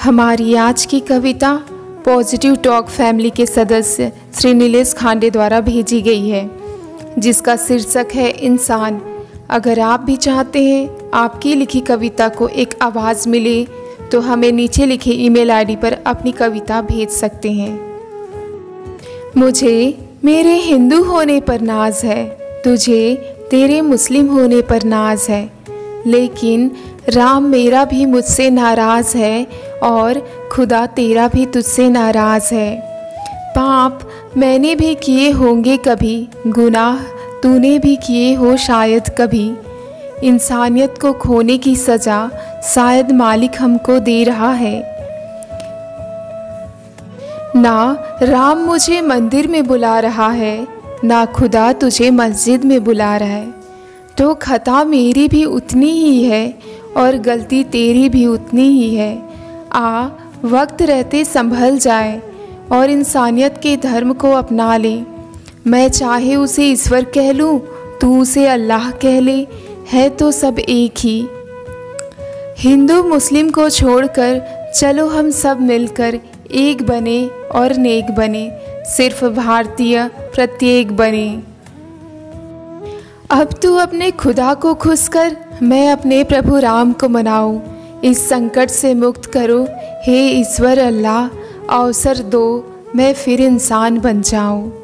हमारी आज की कविता पॉजिटिव टॉक फैमिली के सदस्य श्री नीलेश खांडे द्वारा भेजी गई है, जिसका शीर्षक है इंसान। अगर आप भी चाहते हैं आपकी लिखी कविता को एक आवाज़ मिले तो हमें नीचे लिखे ईमेल आईडी पर अपनी कविता भेज सकते हैं। मुझे मेरे हिंदू होने पर नाज है, तुझे तेरे मुस्लिम होने पर नाज है, लेकिन राम मेरा भी मुझसे नाराज़ है और खुदा तेरा भी तुझसे नाराज़ है। पाप मैंने भी किए होंगे कभी, गुनाह तूने भी किए हो शायद कभी। इंसानियत को खोने की सज़ा शायद मालिक हमको दे रहा है। ना राम मुझे मंदिर में बुला रहा है, ना खुदा तुझे मस्जिद में बुला रहा है। तो खता मेरी भी उतनी ही है और गलती तेरी भी उतनी ही है। आ, वक्त रहते संभल जाए और इंसानियत के धर्म को अपना ले। मैं चाहे उसे ईश्वर कह लूँ, तू उसे अल्लाह कह ले, है तो सब एक ही। हिंदू, मुस्लिम को छोड़कर चलो हम सब मिलकर एक बने और नेक बने, सिर्फ़ भारतीय प्रत्येक बने। अब तू अपने खुदा को खुश कर मैं अपने प्रभु राम को मनाऊं, इस संकट से मुक्त करो, हे ईश्वर अल्लाह, अवसर दो, मैं फिर इंसान बन जाऊँ।